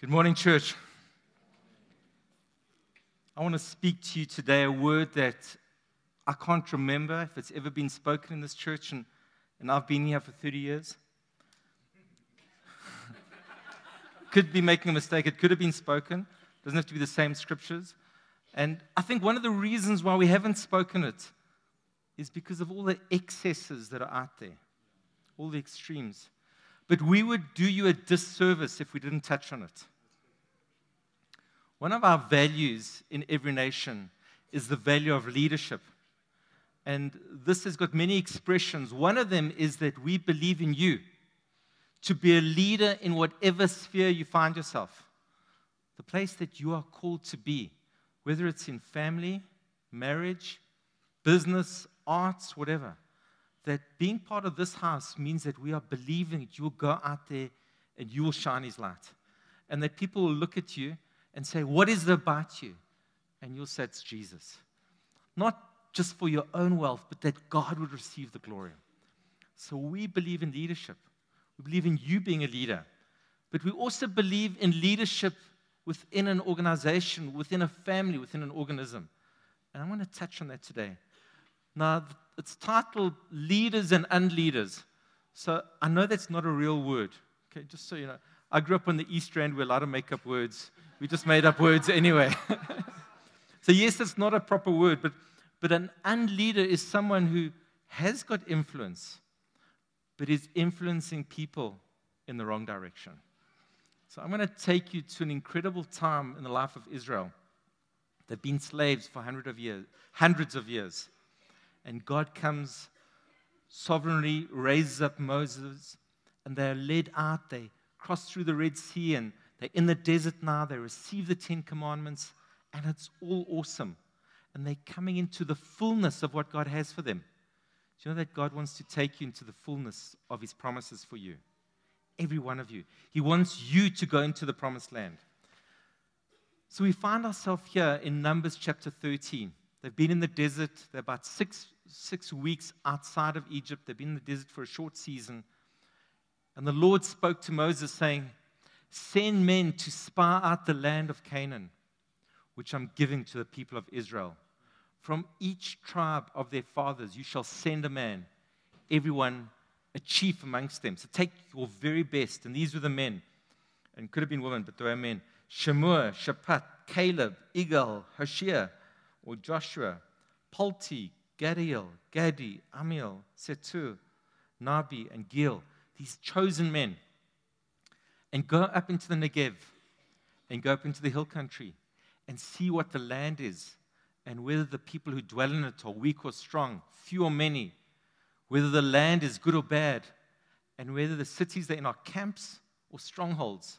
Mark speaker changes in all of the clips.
Speaker 1: Good morning, church. I want to speak to you today a word that I can't remember if it's ever been spoken in this church, and, and I've been here for 30 years. could be making a mistake. It could have been spoken. Doesn't have to be the same scriptures. And I think one of the reasons why we haven't spoken it is because of all the excesses that are out there, all the extremes. But we would do you a disservice if we didn't touch on it. One of our values in every nation is the value of leadership. And this has got many expressions. One of them is that we believe in you to be a leader in whatever sphere you find yourself, the place that you are called to be, whether it's in family, marriage, business, arts, whatever that being part of this house means that we are believing that you will go out there and you will shine His light. And that people will look at you and say, What is it about you? And you'll say, It's Jesus. Not just for your own wealth, but that God would receive the glory. So we believe in leadership. We believe in you being a leader. But we also believe in leadership within an organization, within a family, within an organism. And I want to touch on that today. Now, it's titled Leaders and Unleaders. So I know that's not a real word. Okay, just so you know. I grew up on the East Rand. We're allowed to make up words. We just made up words anyway. so, yes, it's not a proper word, but, but an unleader is someone who has got influence, but is influencing people in the wrong direction. So, I'm going to take you to an incredible time in the life of Israel. They've been slaves for hundreds of years. Hundreds of years and God comes sovereignly, raises up Moses, and they are led out. They cross through the Red Sea, and they're in the desert now. They receive the Ten Commandments, and it's all awesome. And they're coming into the fullness of what God has for them. Do you know that God wants to take you into the fullness of His promises for you? Every one of you. He wants you to go into the promised land. So we find ourselves here in Numbers chapter 13. They've been in the desert. They're about six, six weeks outside of Egypt. They've been in the desert for a short season. And the Lord spoke to Moses, saying, Send men to spy out the land of Canaan, which I'm giving to the people of Israel. From each tribe of their fathers, you shall send a man, everyone a chief amongst them. So take your very best. And these were the men. And could have been women, but they were men. Shammua, Shaphat, Caleb, Igal, Hoshea, or Joshua, Palti, Gaddiel, Gaddi, Ammiel, Sethur, Nahbi, and Gil, these chosen men, and go up into the Negev and go up into the hill country and see what the land is and whether the people who dwell in it are weak or strong, few or many, whether the land is good or bad, and whether the cities they're in are camps or strongholds,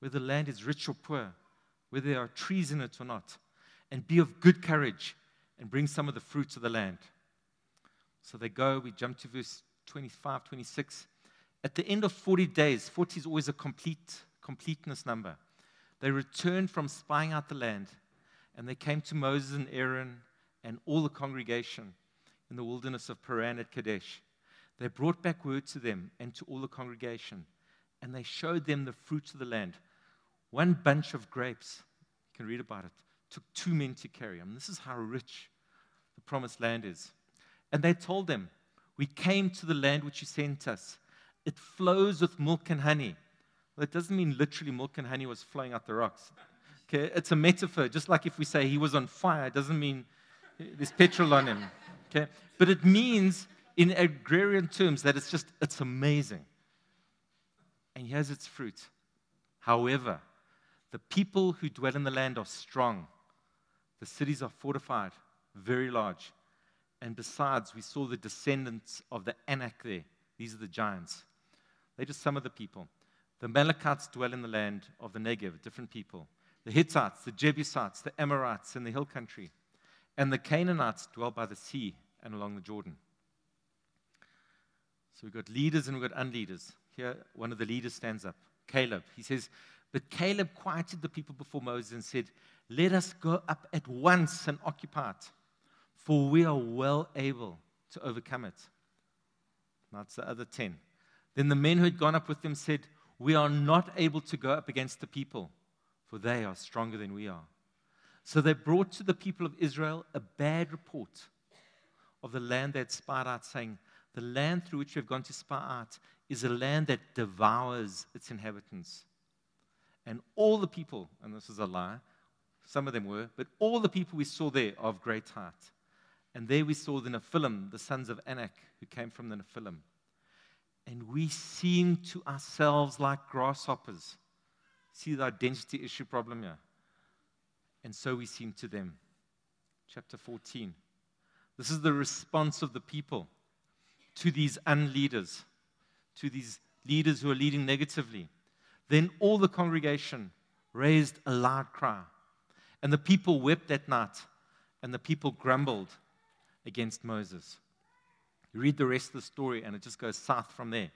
Speaker 1: whether the land is rich or poor, whether there are trees in it or not and be of good courage and bring some of the fruits of the land. So they go, we jump to verse 25, 26. At the end of 40 days, 40 is always a complete completeness number. They returned from spying out the land, and they came to Moses and Aaron and all the congregation in the wilderness of Paran at Kadesh. They brought back word to them and to all the congregation, and they showed them the fruits of the land. One bunch of grapes, you can read about it, took two men to carry them. This is how rich the promised land is. And they told them, We came to the land which you sent us. It flows with milk and honey. Well, it doesn't mean literally milk and honey was flowing out the rocks. Okay, it's a metaphor. Just like if we say he was on fire, it doesn't mean there's petrol on him. Okay, but it means in agrarian terms that it's just it's amazing. And here's its fruit. However, the people who dwell in the land are strong the cities are fortified, very large. And besides, we saw the descendants of the Anak there. These are the giants. They're just some of the people. The Amalekites dwell in the land of the Negev, different people. The Hittites, the Jebusites, the Amorites in the hill country. And the Canaanites dwell by the sea and along the Jordan. So we've got leaders and we've got unleaders. Here, one of the leaders stands up, Caleb. He says, But Caleb quieted the people before Moses and said, let us go up at once and occupy it, for we are well able to overcome it. That's the other 10. Then the men who had gone up with them said, We are not able to go up against the people, for they are stronger than we are. So they brought to the people of Israel a bad report of the land they had spied out, saying, The land through which we have gone to spy out is a land that devours its inhabitants. And all the people, and this is a lie, some of them were, but all the people we saw there are of great height. And there we saw the Nephilim, the sons of Anak, who came from the Nephilim. And we seemed to ourselves like grasshoppers. See the identity issue problem here? And so we seemed to them. Chapter 14. This is the response of the people to these unleaders, to these leaders who are leading negatively. Then all the congregation raised a loud cry. And the people wept that night, and the people grumbled against Moses. You read the rest of the story, and it just goes south from there.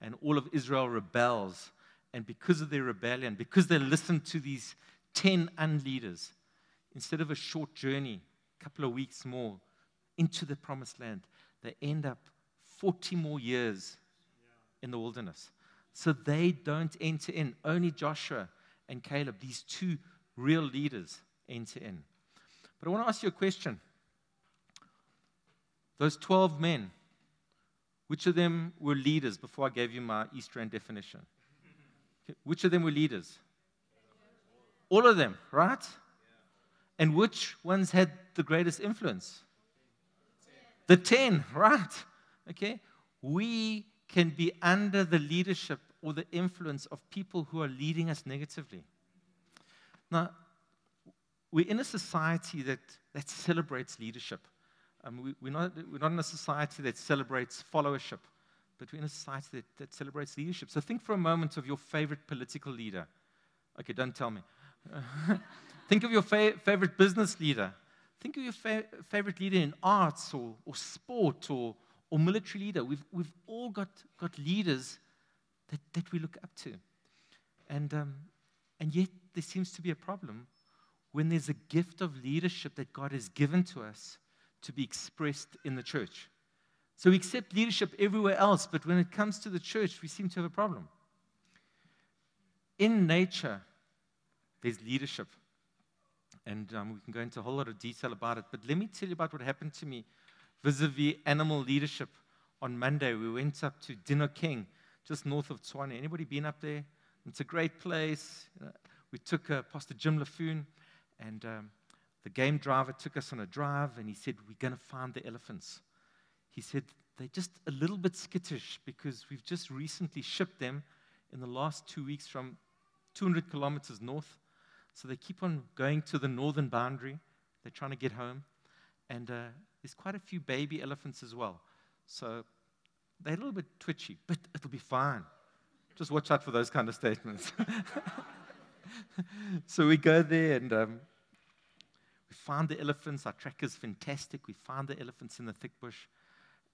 Speaker 1: And all of Israel rebels. And because of their rebellion, because they listened to these 10 unleaders, instead of a short journey, a couple of weeks more into the promised land, they end up 40 more years in the wilderness. So they don't enter in. Only Joshua and Caleb, these two real leaders, enter in. But I want to ask you a question. Those 12 men, which of them were leaders before I gave you my East Rand definition? Which of them were leaders? All of them, right? And which ones had the greatest influence? The 10, right? Okay? We can be under the leadership or the influence of people who are leading us negatively. Now, we're in a society that, that celebrates leadership. Um, we, we're, not, we're not in a society that celebrates followership, but we're in a society that, that celebrates leadership. So think for a moment of your favorite political leader. Okay, don't tell me. think of your fa- favorite business leader. Think of your fa- favorite leader in arts or, or sport or, or military leader. We've, we've all got, got leaders that, that we look up to. And, um, and yet, there seems to be a problem when there's a gift of leadership that God has given to us to be expressed in the church. So we accept leadership everywhere else, but when it comes to the church, we seem to have a problem. In nature, there's leadership. And um, we can go into a whole lot of detail about it. But let me tell you about what happened to me vis a vis animal leadership. On Monday, we went up to Dinokeng, just north of Tshwane. Anybody been up there? It's a great place. we took uh, Pastor Jim Laffoon, and um, the game driver took us on a drive and he said, We're going to find the elephants. He said, They're just a little bit skittish because we've just recently shipped them in the last two weeks from 200 kilometers north. So they keep on going to the northern boundary. They're trying to get home. And uh, there's quite a few baby elephants as well. So they're a little bit twitchy, but it'll be fine. Just watch out for those kind of statements. so we go there and um, we find the elephants. Our tracker's fantastic. We find the elephants in the thick bush.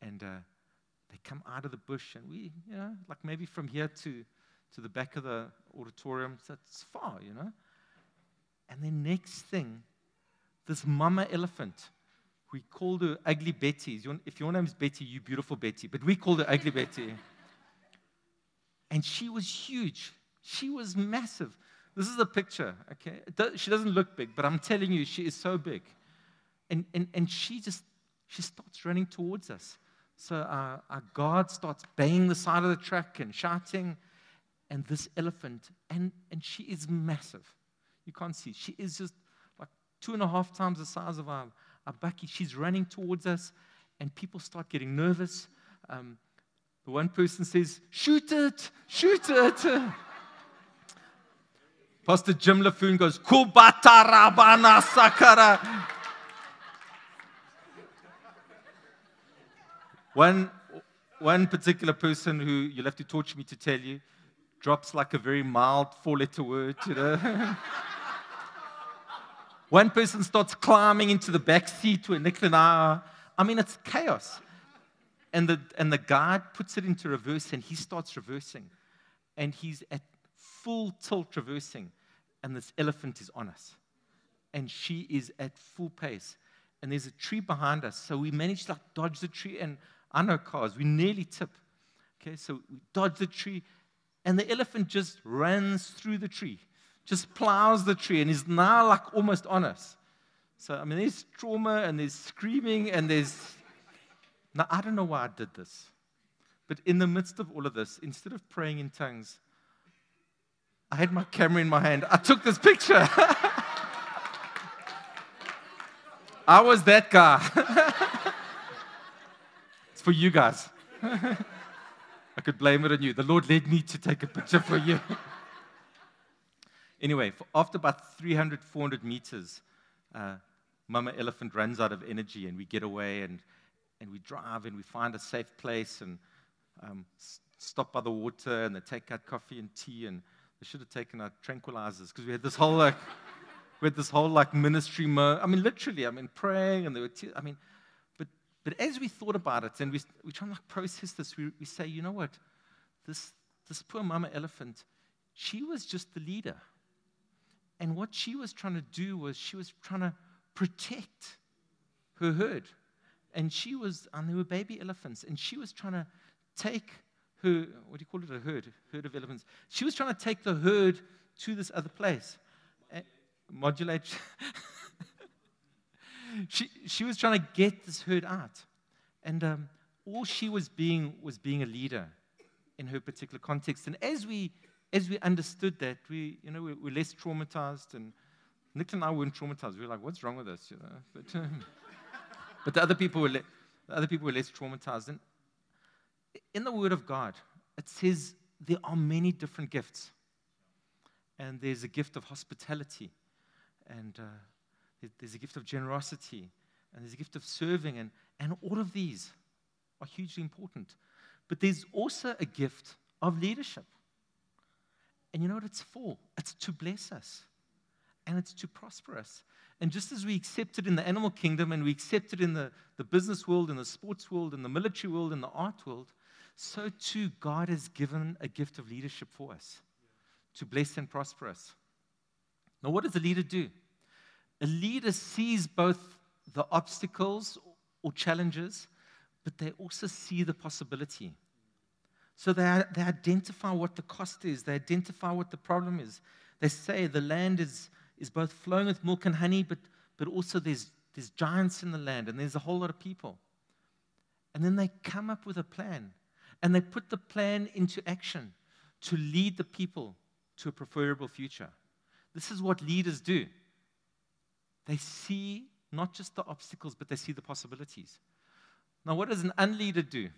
Speaker 1: And uh, they come out of the bush. And we, you know, like maybe from here to, to the back of the auditorium, it's far, you know. And then next thing, this mama elephant, we called her Ugly Betty. If your name is Betty, you beautiful Betty. But we called her Ugly Betty. And she was huge. She was massive. This is a picture, okay? She doesn't look big, but I'm telling you, she is so big. And, and, and she just, she starts running towards us. So our, our guard starts banging the side of the truck and shouting. And this elephant, and, and she is massive. You can't see. She is just like two and a half times the size of our, our bakkie. She's running towards us, and people start getting nervous. Um, the one person says, Shoot it, shoot it. Pastor Jim Laffoon goes, Kubata Rabana Sakara. one, one particular person who you'll have to torture me to tell you drops like a very mild four letter word, you know. one person starts climbing into the back seat where Nick and I are. I mean, it's chaos. And the, and the guide puts it into reverse and he starts reversing. And he's at full tilt reversing, and this elephant is on us. And she is at full pace. And there's a tree behind us. So we manage to like, dodge the tree. And I know cars, we nearly tip. Okay, so we dodge the tree, And the elephant just runs through the tree, just plows the tree, and is now like almost on us. So, I mean, there's trauma and there's screaming and there's. Now, I don't know why I did this. But in the midst of all of this, instead of praying in tongues, I had my camera in my hand. I took this picture. I was that guy. it's for you guys. I could blame it on you. The Lord led me to take a picture for you. anyway, after about 300, 400 meters, uh, Mama Elephant runs out of energy and we get away and, and we drive and we find a safe place and um, stop by the water and they take out coffee and tea and they should have taken out tranquilizers because we had this whole like we had this whole like ministry mode. I mean, literally, I mean, praying and they were. Te- I mean, but but as we thought about it and we we try to like process this, we, we say, you know what, this this poor mama elephant, she was just the leader, and what she was trying to do was she was trying to protect her herd, and she was and there were baby elephants, and she was trying to take her, what do you call it, a herd, herd of elephants. She was trying to take the herd to this other place. And modulate. she, she was trying to get this herd out. And um, all she was being was being a leader in her particular context. And as we, as we understood that, we, you know, we, we're less traumatized. And Nick and I weren't traumatized. We were like, what's wrong with us? You know? But, um, but the other people were, le- the other people were less traumatized. And in the Word of God, it says there are many different gifts. And there's a gift of hospitality, and uh, there's a gift of generosity, and there's a gift of serving, and, and all of these are hugely important. But there's also a gift of leadership. And you know what it's for? It's to bless us, and it's to prosper us. And just as we accept it in the animal kingdom, and we accept it in the, the business world, in the sports world, in the military world, in the art world, so too God has given a gift of leadership for us to bless and prosper us. Now, what does a leader do? A leader sees both the obstacles or challenges, but they also see the possibility. So they, they identify what the cost is, they identify what the problem is. They say the land is, is both flowing with milk and honey, but, but also there's, there's giants in the land and there's a whole lot of people. And then they come up with a plan and they put the plan into action to lead the people to a preferable future. This is what leaders do. They see not just the obstacles, but they see the possibilities. Now, what does an unleader do?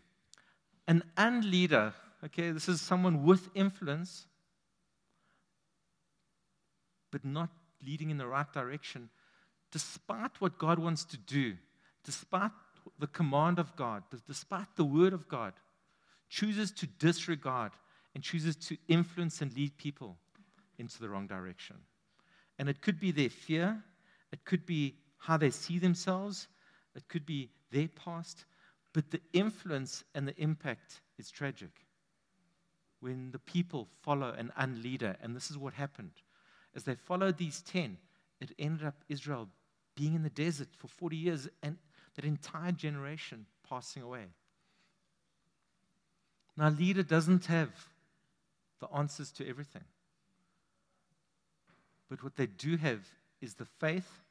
Speaker 1: An unleader, okay, this is someone with influence, but not leading in the right direction, despite what God wants to do, despite the command of God, despite the word of God, chooses to disregard and chooses to influence and lead people into the wrong direction. And it could be their fear, it could be how they see themselves, it could be their past, but the influence and the impact is tragic. When the people follow an unleader, and this is what happened. As they followed these 10, it ended up Israel being in the desert for 40 years and that entire generation passing away. Now, leader doesn't have the answers to everything. But what they do have is the faith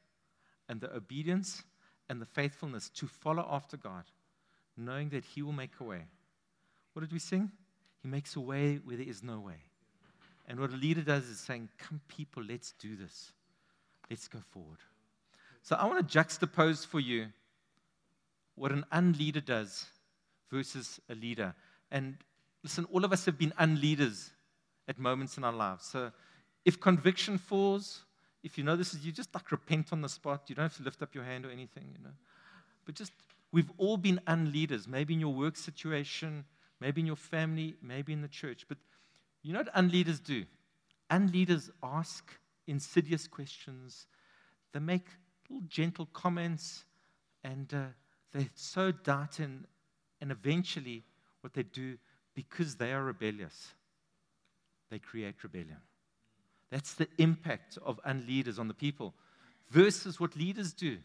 Speaker 1: and the obedience and the faithfulness to follow after God, knowing that He will make a way. What did we sing? He makes a way where there is no way. And what a leader does is saying, Come, people, let's do this. Let's go forward. So I want to juxtapose for you what an unleader does versus a leader. And listen, all of us have been unleaders at moments in our lives. So if conviction falls, if you know this is you, just like repent on the spot. You don't have to lift up your hand or anything, you know. But just, we've all been unleaders, maybe in your work situation, maybe in your family, maybe in the church. But you know what unleaders do? Unleaders ask insidious questions, they make little gentle comments, and uh, they sow doubt in, and eventually what they do, because they are rebellious, they create rebellion. That's the impact of unleaders on the people. Versus what leaders do.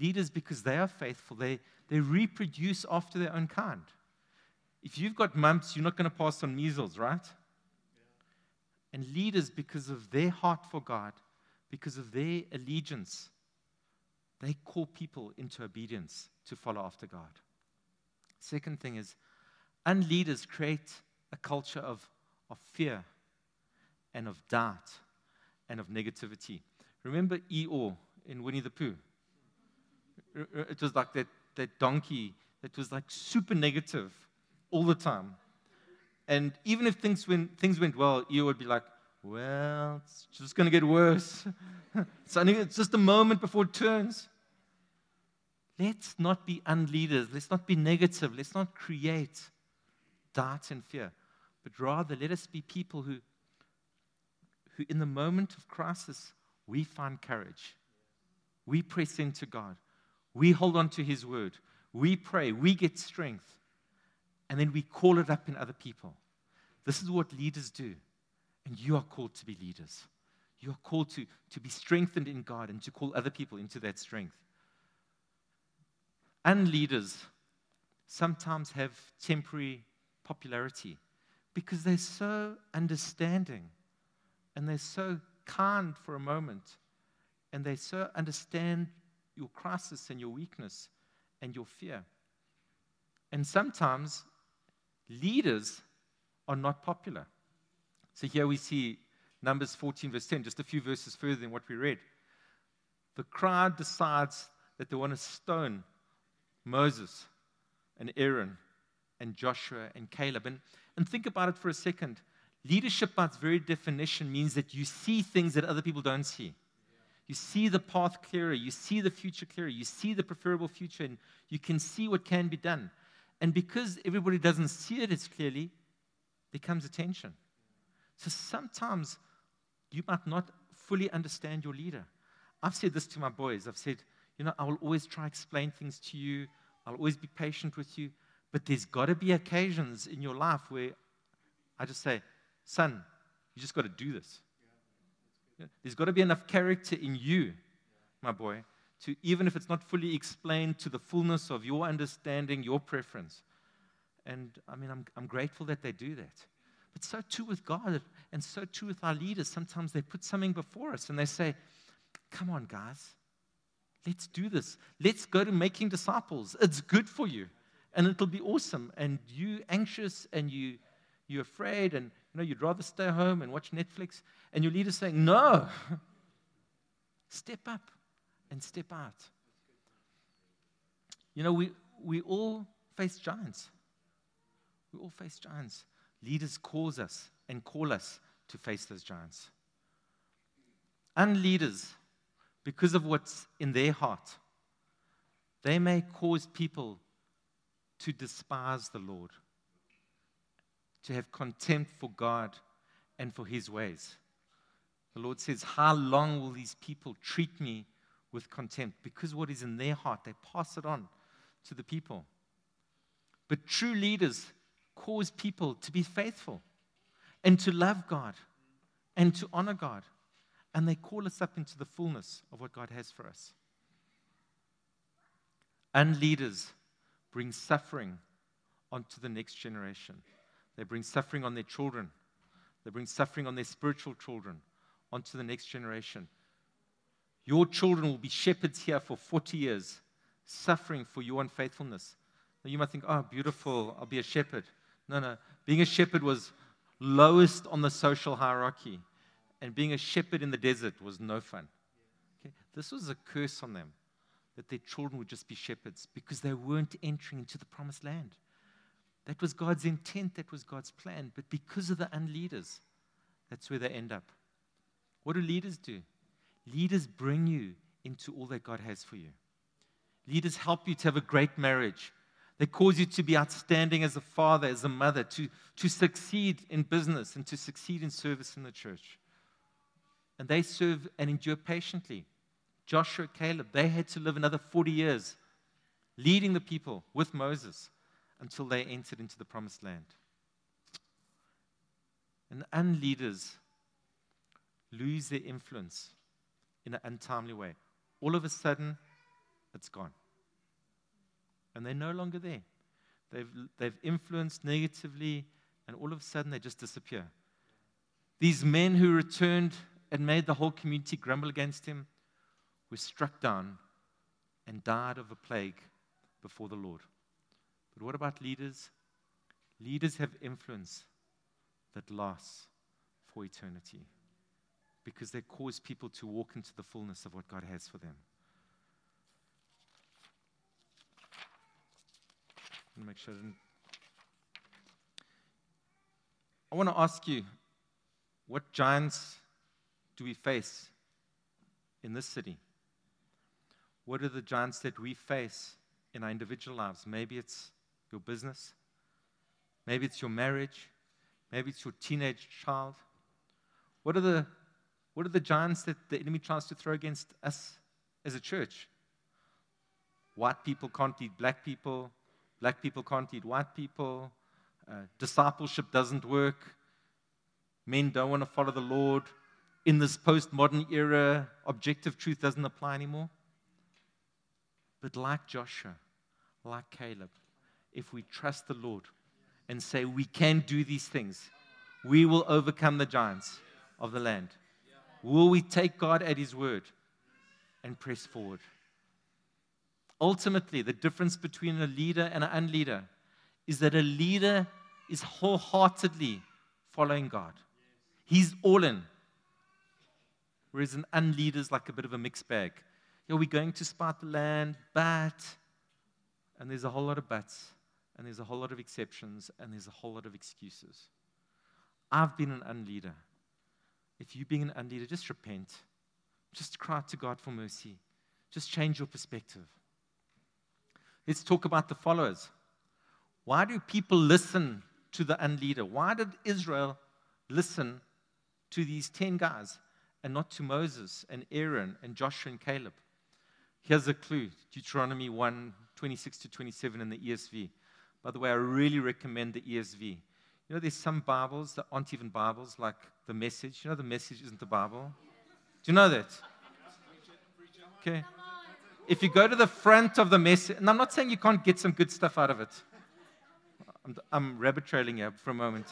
Speaker 1: Leaders, because they are faithful, they, they reproduce after their own kind. If you've got mumps, you're not going to pass on measles, right? And leaders, because of their heart for God, because of their allegiance, they call people into obedience to follow after God. Second thing is, unleaders create a culture of, of fear and of doubt and of negativity. Remember Eeyore in Winnie the Pooh? It was like that, that donkey that was like super negative all the time. And even if things went, things went well, you would be like, well, it's just going to get worse. only, it's just a moment before it turns. Let's not be unleaders. Let's not be negative. Let's not create doubt and fear. But rather, let us be people who, who in the moment of crisis, we find courage. We press into God. We hold on to His word. We pray. We get strength. And then we call it up in other people. This is what leaders do. And you are called to be leaders. You are called to, to be strengthened in God and to call other people into that strength. And leaders sometimes have temporary popularity because they're so understanding and they're so kind for a moment and they so understand your crisis and your weakness and your fear. And sometimes leaders are not popular. So here we see Numbers 14, verse 10, just a few verses further than what we read. The crowd decides that they want to stone Moses and Aaron and Joshua and Caleb. And, and think about it for a second. Leadership, by its very definition, means that you see things that other people don't see. You see the path clearer, you see the future clearer, you see the preferable future, and you can see what can be done. And because everybody doesn't see it as clearly, there comes attention. So sometimes you might not fully understand your leader. I've said this to my boys. I've said, you know, I will always try to explain things to you. I'll always be patient with you. But there's got to be occasions in your life where I just say, son, you just got to do this. There's got to be enough character in you, my boy, to even if it's not fully explained to the fullness of your understanding, your preference. And I mean, I'm, I'm grateful that they do that. But so too with God, and so too with our leaders. Sometimes they put something before us and they say, Come on, guys, let's do this. Let's go to making disciples. It's good for you, and it'll be awesome. And you anxious and you you're afraid, and you know you'd rather stay home and watch Netflix. And your leader's saying, No, step up and step out. You know, we, we all face giants. We all face giants. Leaders cause us and call us to face those giants. And leaders, because of what's in their heart, they may cause people to despise the Lord, to have contempt for God and for his ways. The Lord says, How long will these people treat me with contempt? Because what is in their heart, they pass it on to the people. But true leaders cause people to be faithful and to love God and to honor God. And they call us up into the fullness of what God has for us. And leaders bring suffering onto the next generation. They bring suffering on their children. They bring suffering on their spiritual children, onto the next generation. Your children will be shepherds here for 40 years, suffering for your unfaithfulness. Now you might think, oh, beautiful, I'll be a shepherd. No, no. Being a shepherd was lowest on the social hierarchy, and being a shepherd in the desert was no fun. Okay? This was a curse on them that their children would just be shepherds because they weren't entering into the promised land. That was God's intent, that was God's plan. But because of the unleaders, that's where they end up. What do leaders do? Leaders bring you into all that God has for you. Leaders help you to have a great marriage, they cause you to be outstanding as a father, as a mother, to, to succeed in business and to succeed in service in the church. And they serve and endure patiently. Joshua, Caleb, they had to live another 40 years leading the people with Moses until they entered into the promised land. And unleaders lose their influence in an untimely way. All of a sudden, it's gone and they're no longer there. They've, they've influenced negatively, and all of a sudden they just disappear. These men who returned and made the whole community grumble against him were struck down and died of a plague before the Lord. But what about leaders? Leaders have influence that lasts for eternity because they cause people to walk into the fullness of what God has for them. I want to make sure I. I want to ask you what giants do we face in this city? What are the giants that we face in our individual lives? Maybe it's your business, maybe it's your marriage, maybe it's your teenage child. What are the, what are the giants that the enemy tries to throw against us as a church? White people can't eat black people, black people can't eat white people, uh, discipleship doesn't work, men don't want to follow the Lord. In this postmodern era, objective truth doesn't apply anymore. But like Joshua, like Caleb, if we trust the Lord and say we can do these things, we will overcome the giants of the land. Will we take God at His word and press forward? Ultimately, the difference between a leader and an unleader is that a leader is wholeheartedly following God. He's all in. Whereas an unleader is like a bit of a mixed bag. Yeah, we're going to spot the land, but, and there's a whole lot of buts, and there's a whole lot of exceptions, and there's a whole lot of excuses. I've been an unleader. If you're being an unleader, just repent. Just cry to God for mercy. Just change your perspective. Let's talk about the followers. Why do people listen to the unleader? Why did Israel listen to these 10 guys and not to Moses and Aaron and Joshua and Caleb? Here's a clue Deuteronomy 1 26 to 27 in the ESV. By the way, I really recommend the ESV. You know, there's some Bibles that aren't even Bibles, like the message. You know, the message isn't the Bible. Do you know that? Okay. If you go to the front of the message, and I'm not saying you can't get some good stuff out of it. I'm, I'm rabbit trailing here for a moment.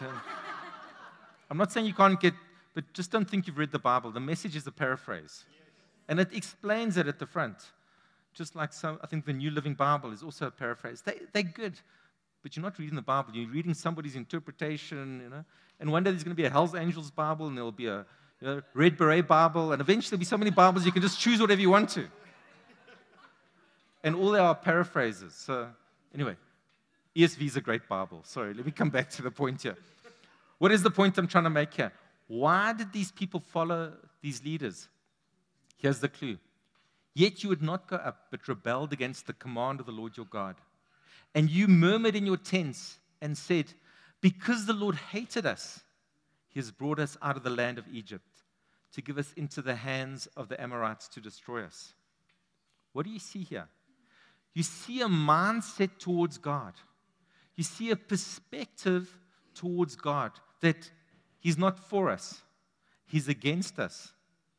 Speaker 1: I'm not saying you can't get, but just don't think you've read the Bible. The message is a paraphrase, and it explains it at the front. Just like some, I think the New Living Bible is also a paraphrase. They, they're good, but you're not reading the Bible. You're reading somebody's interpretation, you know. And one day there's going to be a Hell's Angels Bible, and there'll be a you know, Red Beret Bible, and eventually there'll be so many Bibles you can just choose whatever you want to. And all they are paraphrases. So, anyway, ESV is a great Bible. Sorry, let me come back to the point here. What is the point I'm trying to make here? Why did these people follow these leaders? Here's the clue. Yet you would not go up, but rebelled against the command of the Lord your God. And you murmured in your tents and said, Because the Lord hated us, he has brought us out of the land of Egypt to give us into the hands of the Amorites to destroy us. What do you see here? You see a mindset towards God. You see a perspective towards God that He's not for us, He's against us.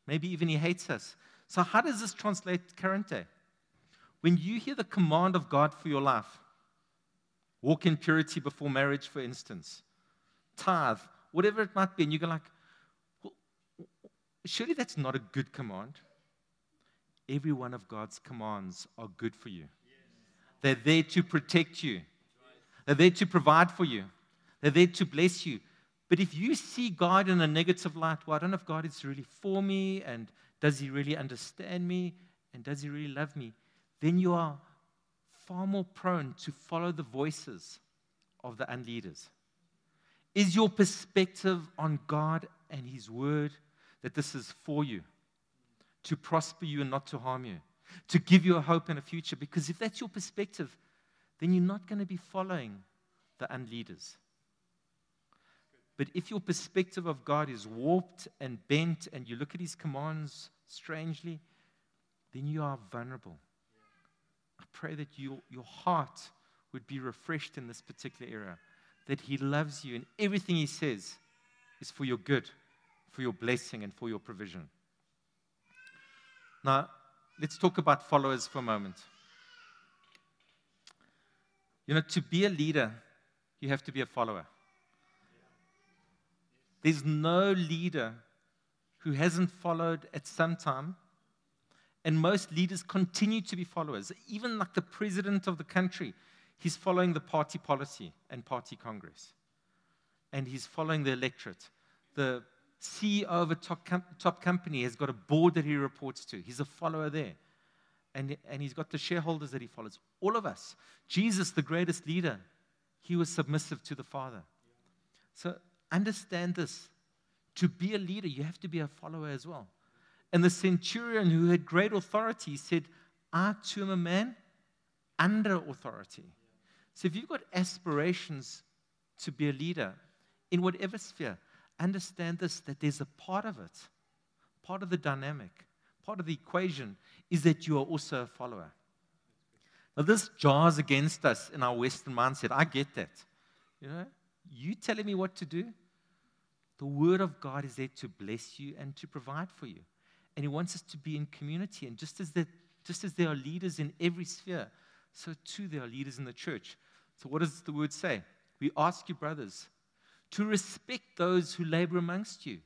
Speaker 1: Maybe even He hates us. So, how does this translate current day? When you hear the command of God for your life, walk in purity before marriage, for instance, tithe, whatever it might be, and you go like, well, surely that's not a good command. Every one of God's commands are good for you. They're there to protect you. They're there to provide for you. They're there to bless you. But if you see God in a negative light, well, I don't know if God is really for me, and does He really understand me, and does He really love me, then you are far more prone to follow the voices of the unleaders. Is your perspective on God and His Word that this is for you, to prosper you and not to harm you, to give you a hope and a future? Because if that's your perspective, then you're not going to be following the unleaders. But if your perspective of God is warped and bent and you look at his commands strangely, then you are vulnerable. I pray that you, your heart would be refreshed in this particular era, that he loves you and everything he says is for your good, for your blessing, and for your provision. Now, let's talk about followers for a moment. You know, to be a leader, you have to be a follower. There's no leader who hasn't followed at some time. And most leaders continue to be followers. Even like the president of the country, he's following the party policy and party congress. And he's following the electorate. The CEO of a top, com- top company has got a board that he reports to. He's a follower there. And, and he's got the shareholders that he follows. All of us. Jesus, the greatest leader, he was submissive to the Father. So understand this. To be a leader, you have to be a follower as well. And the centurion who had great authority said, I too am a man under authority. So if you've got aspirations to be a leader in whatever sphere, understand this that there's a part of it, part of the dynamic, part of the equation is that you are also a follower. Now, this jars against us in our Western mindset. I get that. You know, you telling me what to do? The Word of God is there to bless you and to provide for you. And He wants us to be in community. And just as, there, just as there are leaders in every sphere, so too there are leaders in the church. So, what does the Word say? We ask you, brothers, to respect those who labor amongst you.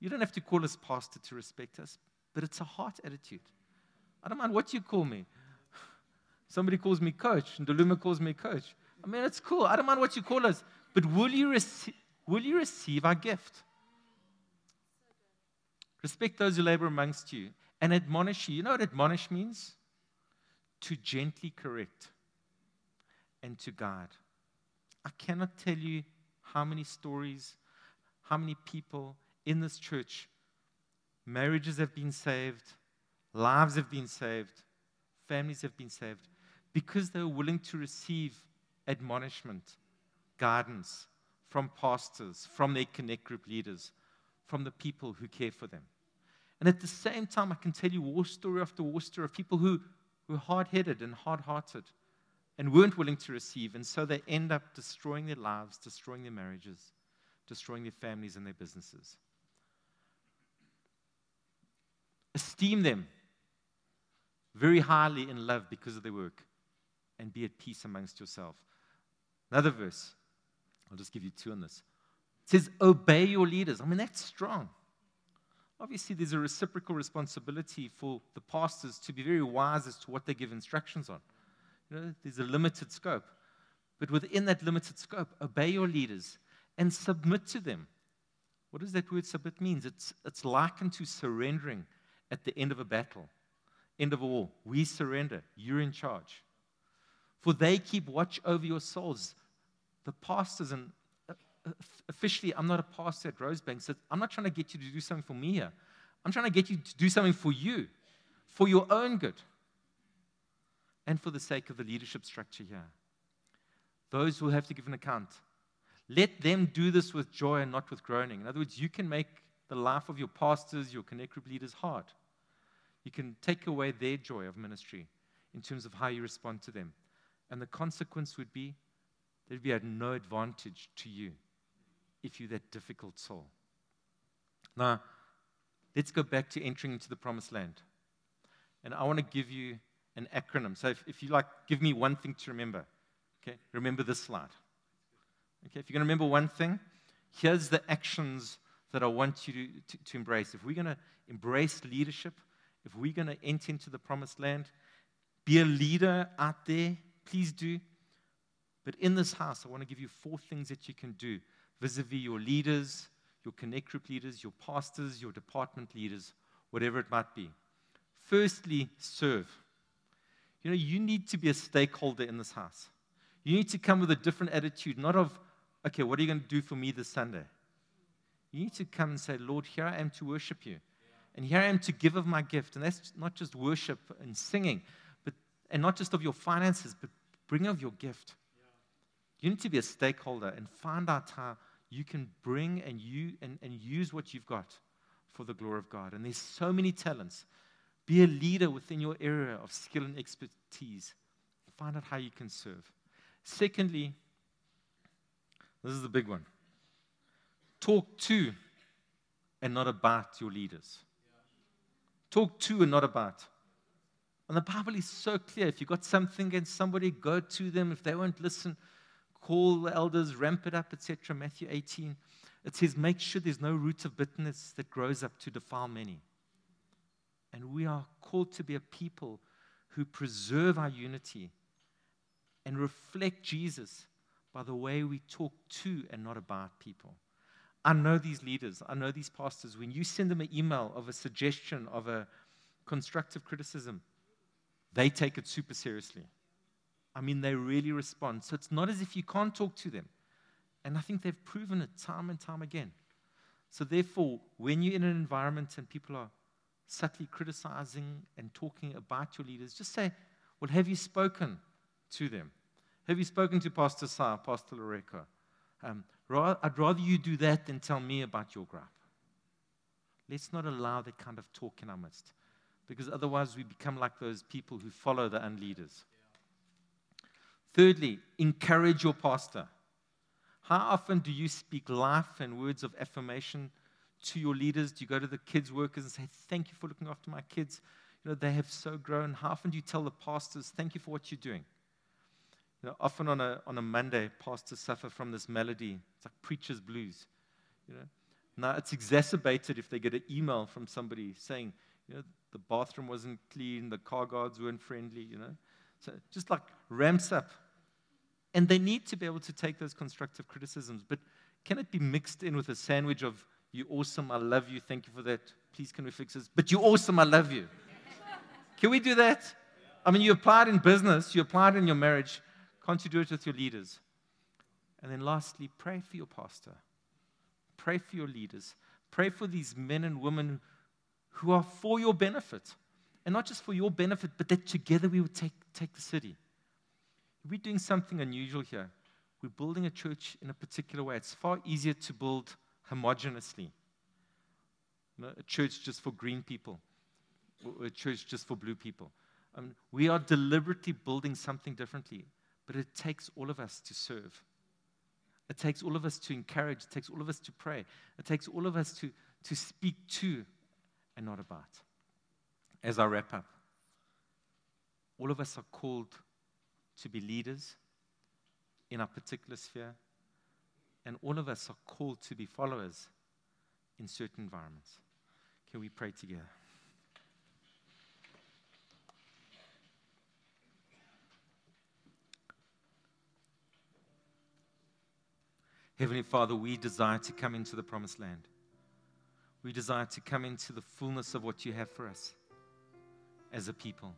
Speaker 1: You don't have to call us pastor to respect us, but it's a heart attitude. I don't mind what you call me. Somebody calls me coach, and Deluma calls me coach. I mean, it's cool. I don't mind what you call us, but will you, rec- will you receive our gift? Respect those who labor amongst you and admonish you. You know what admonish means? To gently correct and to guide. I cannot tell you how many stories, how many people in this church, marriages have been saved, lives have been saved, families have been saved, because they were willing to receive admonishment, guidance from pastors, from their connect group leaders, from the people who care for them. And at the same time, I can tell you war story after war story of people who were hard headed and hard hearted and weren't willing to receive. And so they end up destroying their lives, destroying their marriages, destroying their families and their businesses. Esteem them very highly in love because of their work and be at peace amongst yourself. Another verse, I'll just give you two on this. Says, Obey your leaders. I mean, that's strong. Obviously, there's a reciprocal responsibility for the pastors to be very wise as to what they give instructions on. You know, there's a limited scope. But within that limited scope, obey your leaders and submit to them. What does that word submit mean? It's, it's likened to surrendering at the end of a battle, end of a war. We surrender. You're in charge. For they keep watch over your souls. The pastors, and officially, I'm not a pastor at Rosebank, so I'm not trying to get you to do something for me here. I'm trying to get you to do something for you, for your own good and for the sake of the leadership structure here. Those who have to give an account, let them do this with joy and not with groaning. In other words, you can make the life of your pastors, your connect group leaders hard. You can take away their joy of ministry in terms of how you respond to them. And the consequence would be there'd be no advantage to you if you're that difficult soul. Now, let's go back to entering into the promised land. And I want to give you an acronym. So if, if you like, give me one thing to remember. Okay, remember this slide. Okay, if you're going to remember one thing, here's the actions that I want you to, to, to embrace. If we're going to embrace leadership, if we're going to enter into the promised land, be a leader out there, please do. But in this house, I want to give you four things that you can do vis a vis your leaders, your connect group leaders, your pastors, your department leaders, whatever it might be. Firstly, serve. You know, you need to be a stakeholder in this house. You need to come with a different attitude, not of, okay, what are you going to do for me this Sunday? You need to come and say, Lord, here I am to worship you. And here I am to give of my gift. And that's not just worship and singing, but and not just of your finances, but bring of your gift. You need to be a stakeholder and find out how you can bring and you and, and use what you've got for the glory of God. And there's so many talents. Be a leader within your area of skill and expertise. Find out how you can serve. Secondly, this is the big one talk to and not about your leaders. Talk to and not about. And the Bible is so clear. If you've got something against somebody, go to them. If they won't listen, call the elders, ramp it up, etc. Matthew 18. It says, make sure there's no root of bitterness that grows up to defile many. And we are called to be a people who preserve our unity and reflect Jesus by the way we talk to and not about people. I know these leaders, I know these pastors. When you send them an email of a suggestion, of a constructive criticism, they take it super seriously. I mean, they really respond. So it's not as if you can't talk to them. And I think they've proven it time and time again. So, therefore, when you're in an environment and people are subtly criticizing and talking about your leaders, just say, Well, have you spoken to them? Have you spoken to Pastor Sa, Pastor Loreko? Um, I'd rather you do that than tell me about your gripe. Let's not allow that kind of talk in our midst, because otherwise we become like those people who follow the unleaders. Thirdly, encourage your pastor. How often do you speak life and words of affirmation to your leaders? Do you go to the kids' workers and say, Thank you for looking after my kids? You know, they have so grown. How often do you tell the pastors, Thank you for what you're doing? You know, often on a, on a Monday, pastors suffer from this malady. It's like preacher's blues. You know? Now, it's exacerbated if they get an email from somebody saying, you know, the bathroom wasn't clean, the car guards weren't friendly, you know. So just like ramps up. And they need to be able to take those constructive criticisms. But can it be mixed in with a sandwich of, you awesome, I love you, thank you for that, please can we fix this? But you awesome, I love you. can we do that? I mean, you applied in business, you applied in your marriage. Can't you do it with your leaders? And then lastly, pray for your pastor. Pray for your leaders. Pray for these men and women who are for your benefit. And not just for your benefit, but that together we would take, take the city. We're doing something unusual here. We're building a church in a particular way. It's far easier to build homogeneously. You know, a church just for green people, a church just for blue people. Um, we are deliberately building something differently, but it takes all of us to serve. It takes all of us to encourage. It takes all of us to pray. It takes all of us to, to speak to and not about. As I wrap up, all of us are called to be leaders in our particular sphere, and all of us are called to be followers in certain environments. Can we pray together? Heavenly Father, we desire to come into the promised land. We desire to come into the fullness of what you have for us as a people.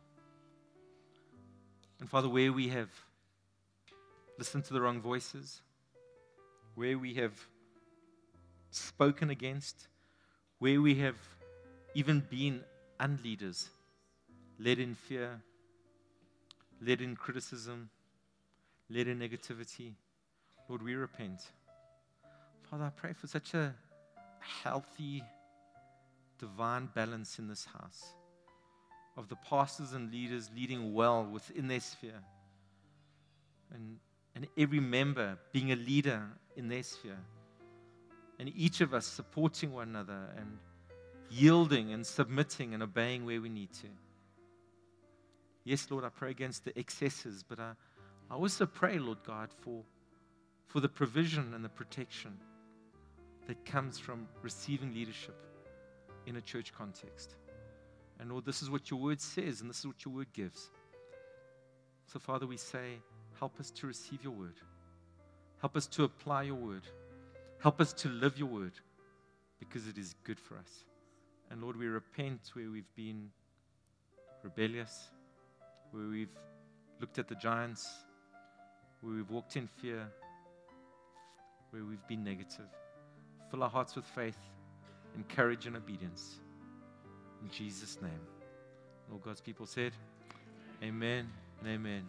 Speaker 1: And Father, where we have listened to the wrong voices, where we have spoken against, where we have even been unleaders, led in fear, led in criticism, led in negativity, Lord, we repent. Father, I pray for such a healthy, divine balance in this house of the pastors and leaders leading well within their sphere. And, and every member being a leader in their sphere. And each of us supporting one another and yielding and submitting and obeying where we need to. Yes, Lord, I pray against the excesses, but I, I also pray, Lord God, for, for the provision and the protection that comes from receiving leadership in a church context. And Lord, this is what your word says, and this is what your word gives. So, Father, we say, help us to receive your word. Help us to apply your word. Help us to live your word because it is good for us. And Lord, we repent where we've been rebellious, where we've looked at the giants, where we've walked in fear, where we've been negative. Fill our hearts with faith and courage and obedience. In Jesus' name. All God's people said, Amen and amen.